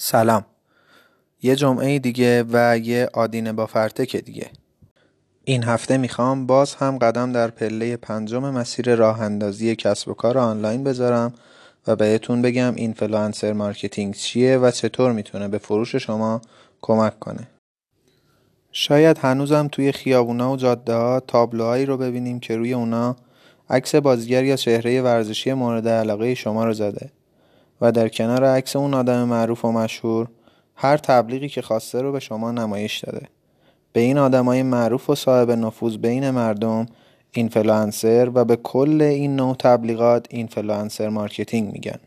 سلام. یه جمعه دیگه و یه آدینه با فرتک دیگه. این هفته می‌خوام باز هم قدم در پله پنجم مسیر راه اندازی کسب و کار آنلاین بذارم و بهتون بگم influencer marketing چیه و چطور می‌تونه به فروش شما کمک کنه. شاید هنوزم توی خیابونا و جاده ها تابلوهایی رو ببینیم که روی اونا عکس بازیگر یا چهره ورزشی مورد علاقه شما رو زده. و در کنار عکس اون آدم معروف و مشهور هر تبلیغی که خواسته رو به شما نمایش داده. به این آدمای معروف و صاحب نفوذ بین مردم اینفلوئنسر و به کل این نوع تبلیغات influencer marketing میگن.